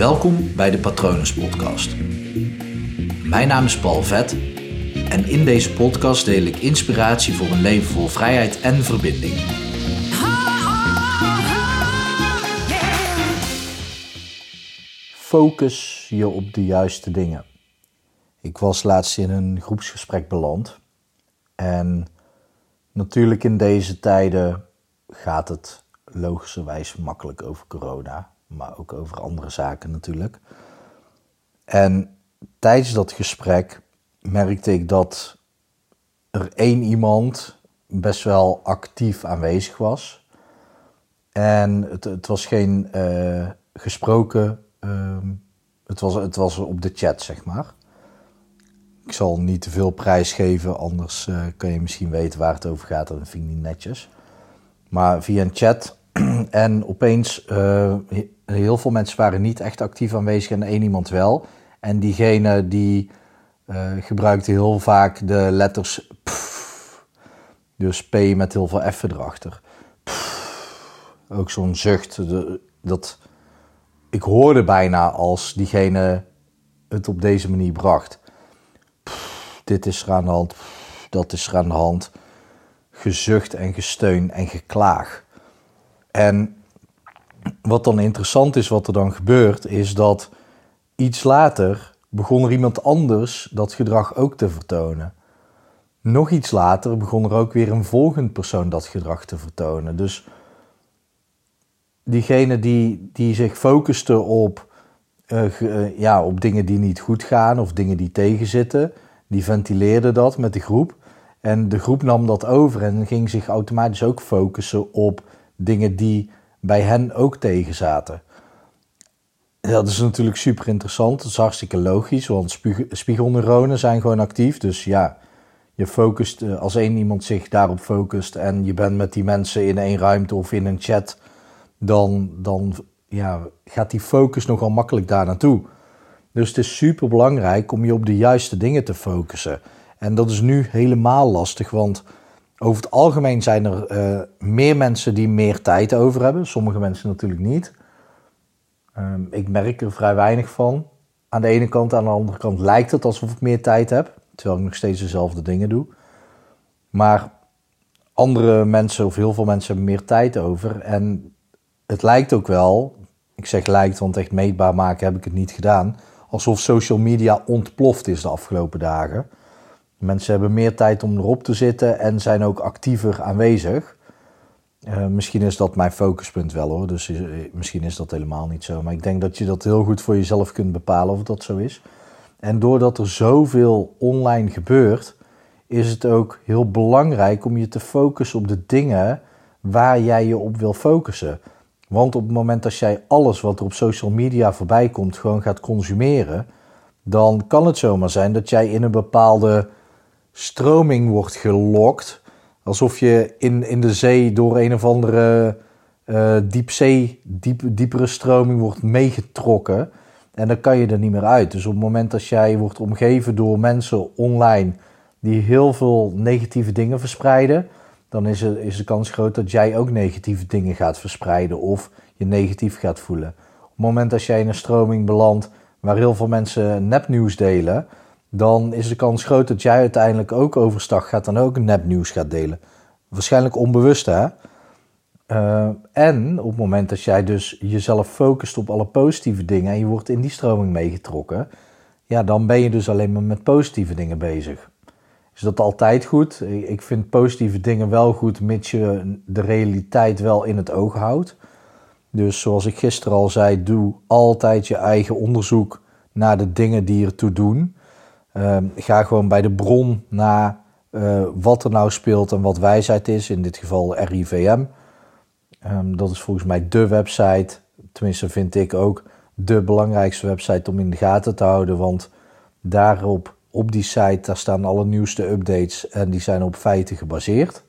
Welkom bij de Patronus Podcast. Mijn naam is Paul Vet en in deze podcast deel ik inspiratie voor een leven vol vrijheid en verbinding. Focus je op de juiste dingen. Ik was laatst in een groepsgesprek beland en natuurlijk in deze tijden gaat het logischerwijs makkelijk over corona, maar ook over andere zaken natuurlijk. En tijdens dat gesprek merkte ik dat er één iemand best wel actief aanwezig was. En het, het was geen uh, gesproken, uh, het, was, het was op de chat, zeg maar. Ik zal niet te veel prijs geven, anders uh, kan je misschien weten waar het over gaat. Dat vind ik niet netjes. Maar via een chat en opeens, uh, heel veel mensen waren niet echt actief aanwezig en één iemand wel. En diegene die uh, gebruikte heel vaak de letters dus P met heel veel F erachter. Ook zo'n zucht. De, dat, ik hoorde bijna als diegene het op deze manier bracht. Dit is er aan de hand, dat is er aan de hand. Gezucht en gesteun en geklaag. En wat dan interessant is, wat er dan gebeurt, is dat iets later begon er iemand anders dat gedrag ook te vertonen. Nog iets later begon er ook weer een volgend persoon dat gedrag te vertonen. Dus diegene die, die zich focuste op, uh, ja, op dingen die niet goed gaan of dingen die tegenzitten, die ventileerde dat met de groep. En de groep nam dat over en ging zich automatisch ook focussen op dingen die bij hen ook tegen zaten. Dat is natuurlijk super interessant. Dat is hartstikke logisch, want spiegelneuronen zijn gewoon actief. Dus ja, je focust, eh, als één iemand zich daarop focust en je bent met die mensen in één ruimte of in een chat, dan, dan ja, gaat die focus nogal makkelijk daar naartoe. Dus het is super belangrijk om je op de juiste dingen te focussen. En dat is nu helemaal lastig, want over het algemeen zijn er uh, meer mensen die meer tijd over hebben. Sommige mensen natuurlijk niet. Um, ik merk er vrij weinig van. Aan de ene kant, aan de andere kant lijkt het alsof ik meer tijd heb. Terwijl ik nog steeds dezelfde dingen doe. Maar andere mensen, of heel veel mensen, hebben meer tijd over. En het lijkt ook wel, ik zeg lijkt, want echt meetbaar maken heb ik het niet gedaan. Alsof social media ontploft is de afgelopen dagen. Mensen hebben meer tijd om erop te zitten en zijn ook actiever aanwezig. Uh, misschien is dat mijn focuspunt wel hoor, dus uh, misschien is dat helemaal niet zo. Maar ik denk dat je dat heel goed voor jezelf kunt bepalen of dat zo is. En doordat er zoveel online gebeurt, is het ook heel belangrijk om je te focussen op de dingen waar jij je op wil focussen. Want op het moment dat jij alles wat er op social media voorbij komt gewoon gaat consumeren, dan kan het zomaar zijn dat jij in een bepaalde stroming wordt gelokt. Alsof je in, in de zee door een of andere uh, diepzee, diep, diepere stroming wordt meegetrokken. En dan kan je er niet meer uit. Dus op het moment dat jij wordt omgeven door mensen online die heel veel negatieve dingen verspreiden, dan is, er, is de kans groot dat jij ook negatieve dingen gaat verspreiden of je negatief gaat voelen. Op het moment dat jij in een stroming belandt waar heel veel mensen nepnieuws delen, dan is de kans groot dat jij uiteindelijk ook overstag gaat en ook nepnieuws gaat delen. Waarschijnlijk onbewust hè. Uh, en op het moment dat jij dus jezelf focust op alle positieve dingen en je wordt in die stroming meegetrokken, ja, dan ben je dus alleen maar met positieve dingen bezig. Is dat altijd goed? Ik vind positieve dingen wel goed, mits je de realiteit wel in het oog houdt. Dus zoals ik gisteren al zei, doe altijd je eigen onderzoek naar de dingen die ertoe doen. Uh, ga gewoon bij de bron naar uh, wat er nou speelt en wat wijsheid is. In dit geval RIVM. Ehm, dat is volgens mij de website, tenminste vind ik ook de belangrijkste website om in de gaten te houden. Want daarop, op die site, staan alle nieuwste updates en die zijn op feiten gebaseerd.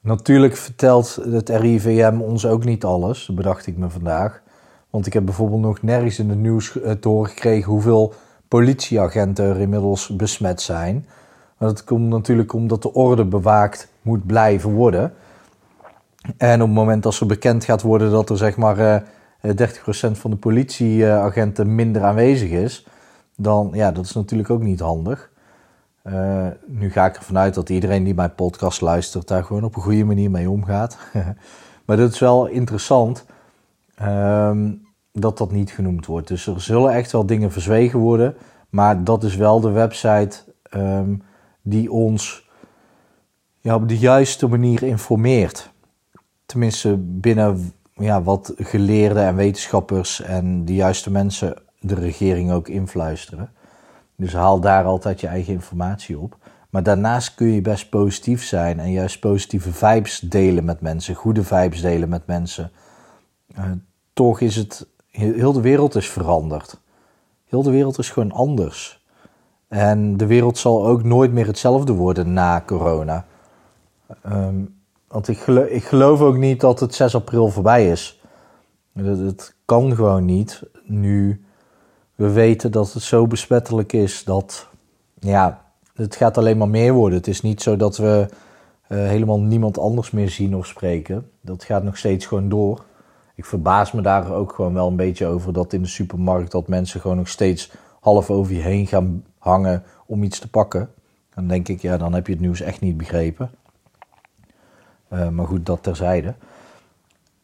Natuurlijk vertelt het RIVM ons ook niet alles, bedacht ik me vandaag. Want ik heb bijvoorbeeld nog nergens in het nieuws eh, te horen gekregen hoeveel politieagenten er inmiddels besmet zijn. Dat komt natuurlijk omdat de orde bewaakt moet blijven worden. En op het moment dat er bekend gaat worden dat er zeg maar uh, 30% van de politieagenten minder aanwezig is, dan ja, dat is natuurlijk ook niet handig. Uh, nu ga ik ervan uit dat iedereen die mijn podcast luistert daar gewoon op een goede manier mee omgaat. maar dat is wel interessant um, dat dat niet genoemd wordt. Dus er zullen echt wel dingen verzwegen worden. Maar dat is wel de website um, die ons ja, op de juiste manier informeert. Tenminste, binnen ja, wat geleerden en wetenschappers en de juiste mensen de regering ook influisteren. Dus haal daar altijd je eigen informatie op. Maar daarnaast kun je best positief zijn en juist positieve vibes delen met mensen, goede vibes delen met mensen. Uh, toch is het, heel de wereld is veranderd. Heel de wereld is gewoon anders. En de wereld zal ook nooit meer hetzelfde worden na corona. Um, want ik geloof, ik geloof ook niet dat het 6 april voorbij is. Het kan gewoon niet nu we weten dat het zo besmettelijk is dat ja, het gaat alleen maar meer worden. Het is niet zo dat we uh, helemaal niemand anders meer zien of spreken. Dat gaat nog steeds gewoon door. Ik verbaas me daar ook gewoon wel een beetje over dat in de supermarkt dat mensen gewoon nog steeds half over je heen gaan hangen om iets te pakken. Dan denk ik, ja, dan heb je het nieuws echt niet begrepen. Uh, maar goed, dat terzijde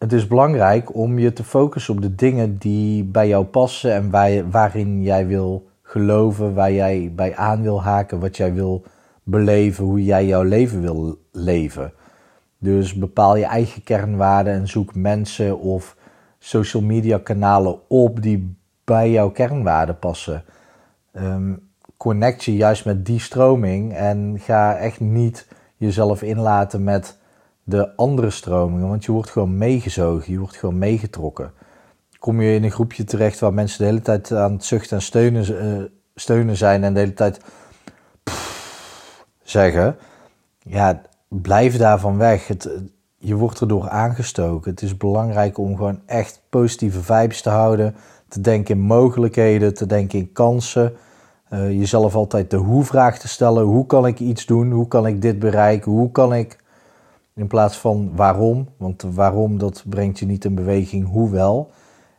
het is belangrijk om je te focussen op de dingen die bij jou passen en waar, waarin jij wil geloven, waar jij bij aan wil haken, wat jij wil beleven, hoe jij jouw leven wil leven. Dus bepaal je eigen kernwaarden en zoek mensen of social media kanalen op die bij jouw kernwaarden passen. Um, connect je juist met die stroming en ga echt niet jezelf inlaten met de andere stromingen, want je wordt gewoon meegezogen, je wordt gewoon meegetrokken. Kom je in een groepje terecht waar mensen de hele tijd aan het zuchten en steunen, uh, steunen zijn en de hele tijd zeggen, ja, blijf daarvan weg. Het, je wordt erdoor aangestoken. Het is belangrijk om gewoon echt positieve vibes te houden, te denken in mogelijkheden, te denken in kansen. Uh, jezelf altijd de hoe-vraag te stellen. Hoe kan ik iets doen? Hoe kan ik dit bereiken? Hoe kan ik in plaats van waarom, want waarom dat brengt je niet in beweging, hoe wel.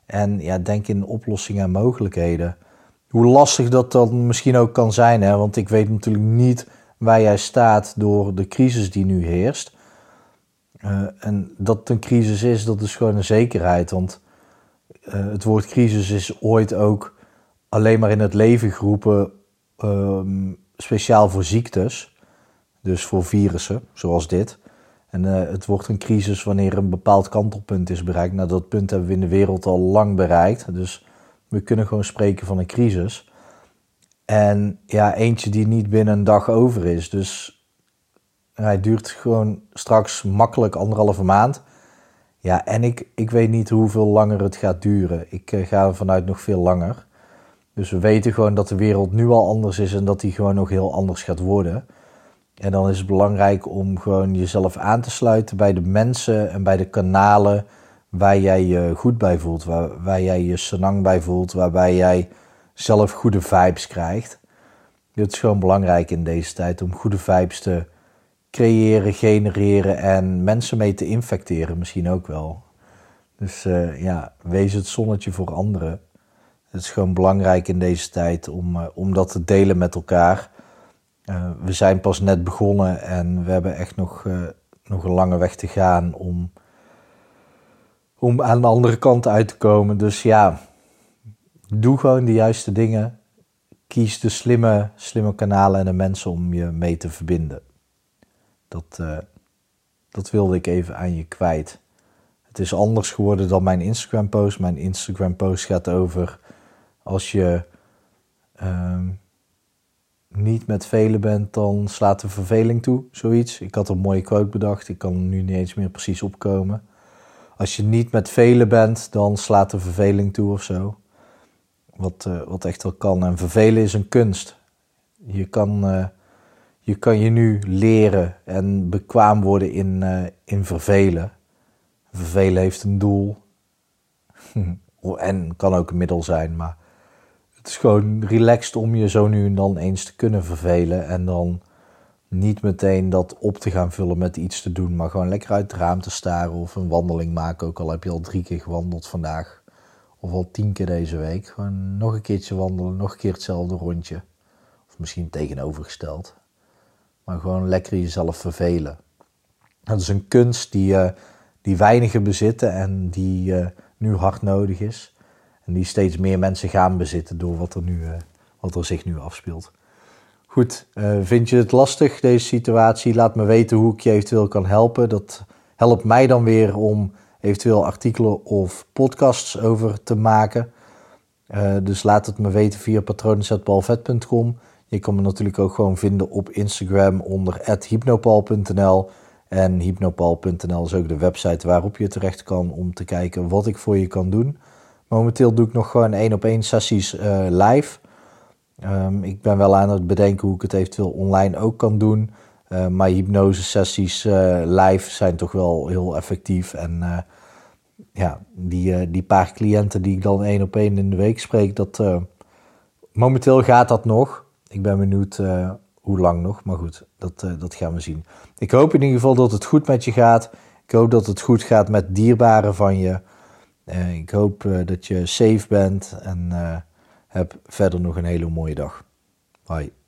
En ja, denk in oplossingen en mogelijkheden. Hoe lastig dat dan misschien ook kan zijn, hè? want ik weet natuurlijk niet waar jij staat door de crisis die nu heerst. Uh, en dat het een crisis is, dat is gewoon een zekerheid. Want uh, het woord crisis is ooit ook alleen maar in het leven geroepen, uh, speciaal voor ziektes. Dus voor virussen, zoals dit. En uh, het wordt een crisis wanneer een bepaald kantelpunt is bereikt. Nou, dat punt hebben we in de wereld al lang bereikt. Dus we kunnen gewoon spreken van een crisis. En ja, eentje die niet binnen een dag over is. Dus hij duurt gewoon straks makkelijk anderhalve maand. Ja, en ik, ik weet niet hoeveel langer het gaat duren. Ik uh, ga ervan uit nog veel langer. Dus we weten gewoon dat de wereld nu al anders is en dat die gewoon nog heel anders gaat worden. En dan is het belangrijk om gewoon jezelf aan te sluiten bij de mensen en bij de kanalen waar jij je goed bij voelt, waar, waar jij je senang bij voelt, waarbij jij zelf goede vibes krijgt. Het is gewoon belangrijk in deze tijd om goede vibes te creëren, genereren en mensen mee te infecteren misschien ook wel. Dus uh, ja, wees het zonnetje voor anderen. Het is gewoon belangrijk in deze tijd om, uh, om dat te delen met elkaar. Uh, we zijn pas net begonnen en we hebben echt nog, nog een lange weg te gaan om, om aan de andere kant uit te komen. Dus ja, doe gewoon de juiste dingen. Kies de slimme, slimme kanalen en de mensen om je mee te verbinden. Dat, uh, dat wilde ik even aan je kwijt. Het is anders geworden dan mijn Instagram post. Mijn Instagram post gaat over als je ehm, niet met velen bent, dan slaat de verveling toe, zoiets. Ik had een mooie quote bedacht, ik kan nu niet eens meer precies opkomen. Als je niet met velen bent, dan slaat de verveling toe of zo. Wat, uh, wat echt wel kan. En vervelen is een kunst. Je kan, uh, je, kan je nu leren en bekwaam worden in, uh, in vervelen. Vervelen heeft een doel. en kan ook een middel zijn, maar het is gewoon relaxed om je zo nu en dan eens te kunnen vervelen. En dan niet meteen dat op te gaan vullen met iets te doen. Maar gewoon lekker uit het raam te staren of een wandeling maken. Ook al heb je al drie keer gewandeld vandaag. Of al tien keer deze week. Gewoon nog een keertje wandelen, nog een keer hetzelfde rondje. Of misschien tegenovergesteld. Maar gewoon lekker jezelf vervelen. Dat is een kunst die, uh, die weinigen bezitten en die uh, nu hard nodig is. En die steeds meer mensen gaan bezitten door wat er, nu, uh, wat er zich nu afspeelt. Goed, vind je het lastig deze situatie? Laat me weten hoe ik je eventueel kan helpen. Dat helpt mij dan weer om eventueel artikelen of podcasts over te maken. Uh, dus laat het me weten via patronen.balvet.com. Je kan me natuurlijk ook gewoon vinden op Instagram onder hypnopal.nl. En hypnopal.nl is ook de website waarop je terecht kan om te kijken wat ik voor je kan doen. Momenteel doe ik nog gewoon één op één sessies uh, live. Um, ik ben wel aan het bedenken hoe ik het eventueel online ook kan doen. Uh, maar hypnose sessies uh, live zijn toch wel heel effectief. En uh, ja, die, die paar cliënten die ik dan één op één in de week spreek, dat, momenteel gaat dat nog. Ik ben benieuwd hoe lang nog, maar goed, dat, dat gaan we zien. Ik hoop in ieder geval dat het goed met je gaat. Ik hoop dat het goed gaat met dierbaren van je. ik hoop dat je safe bent en heb verder nog een hele mooie dag. Bye.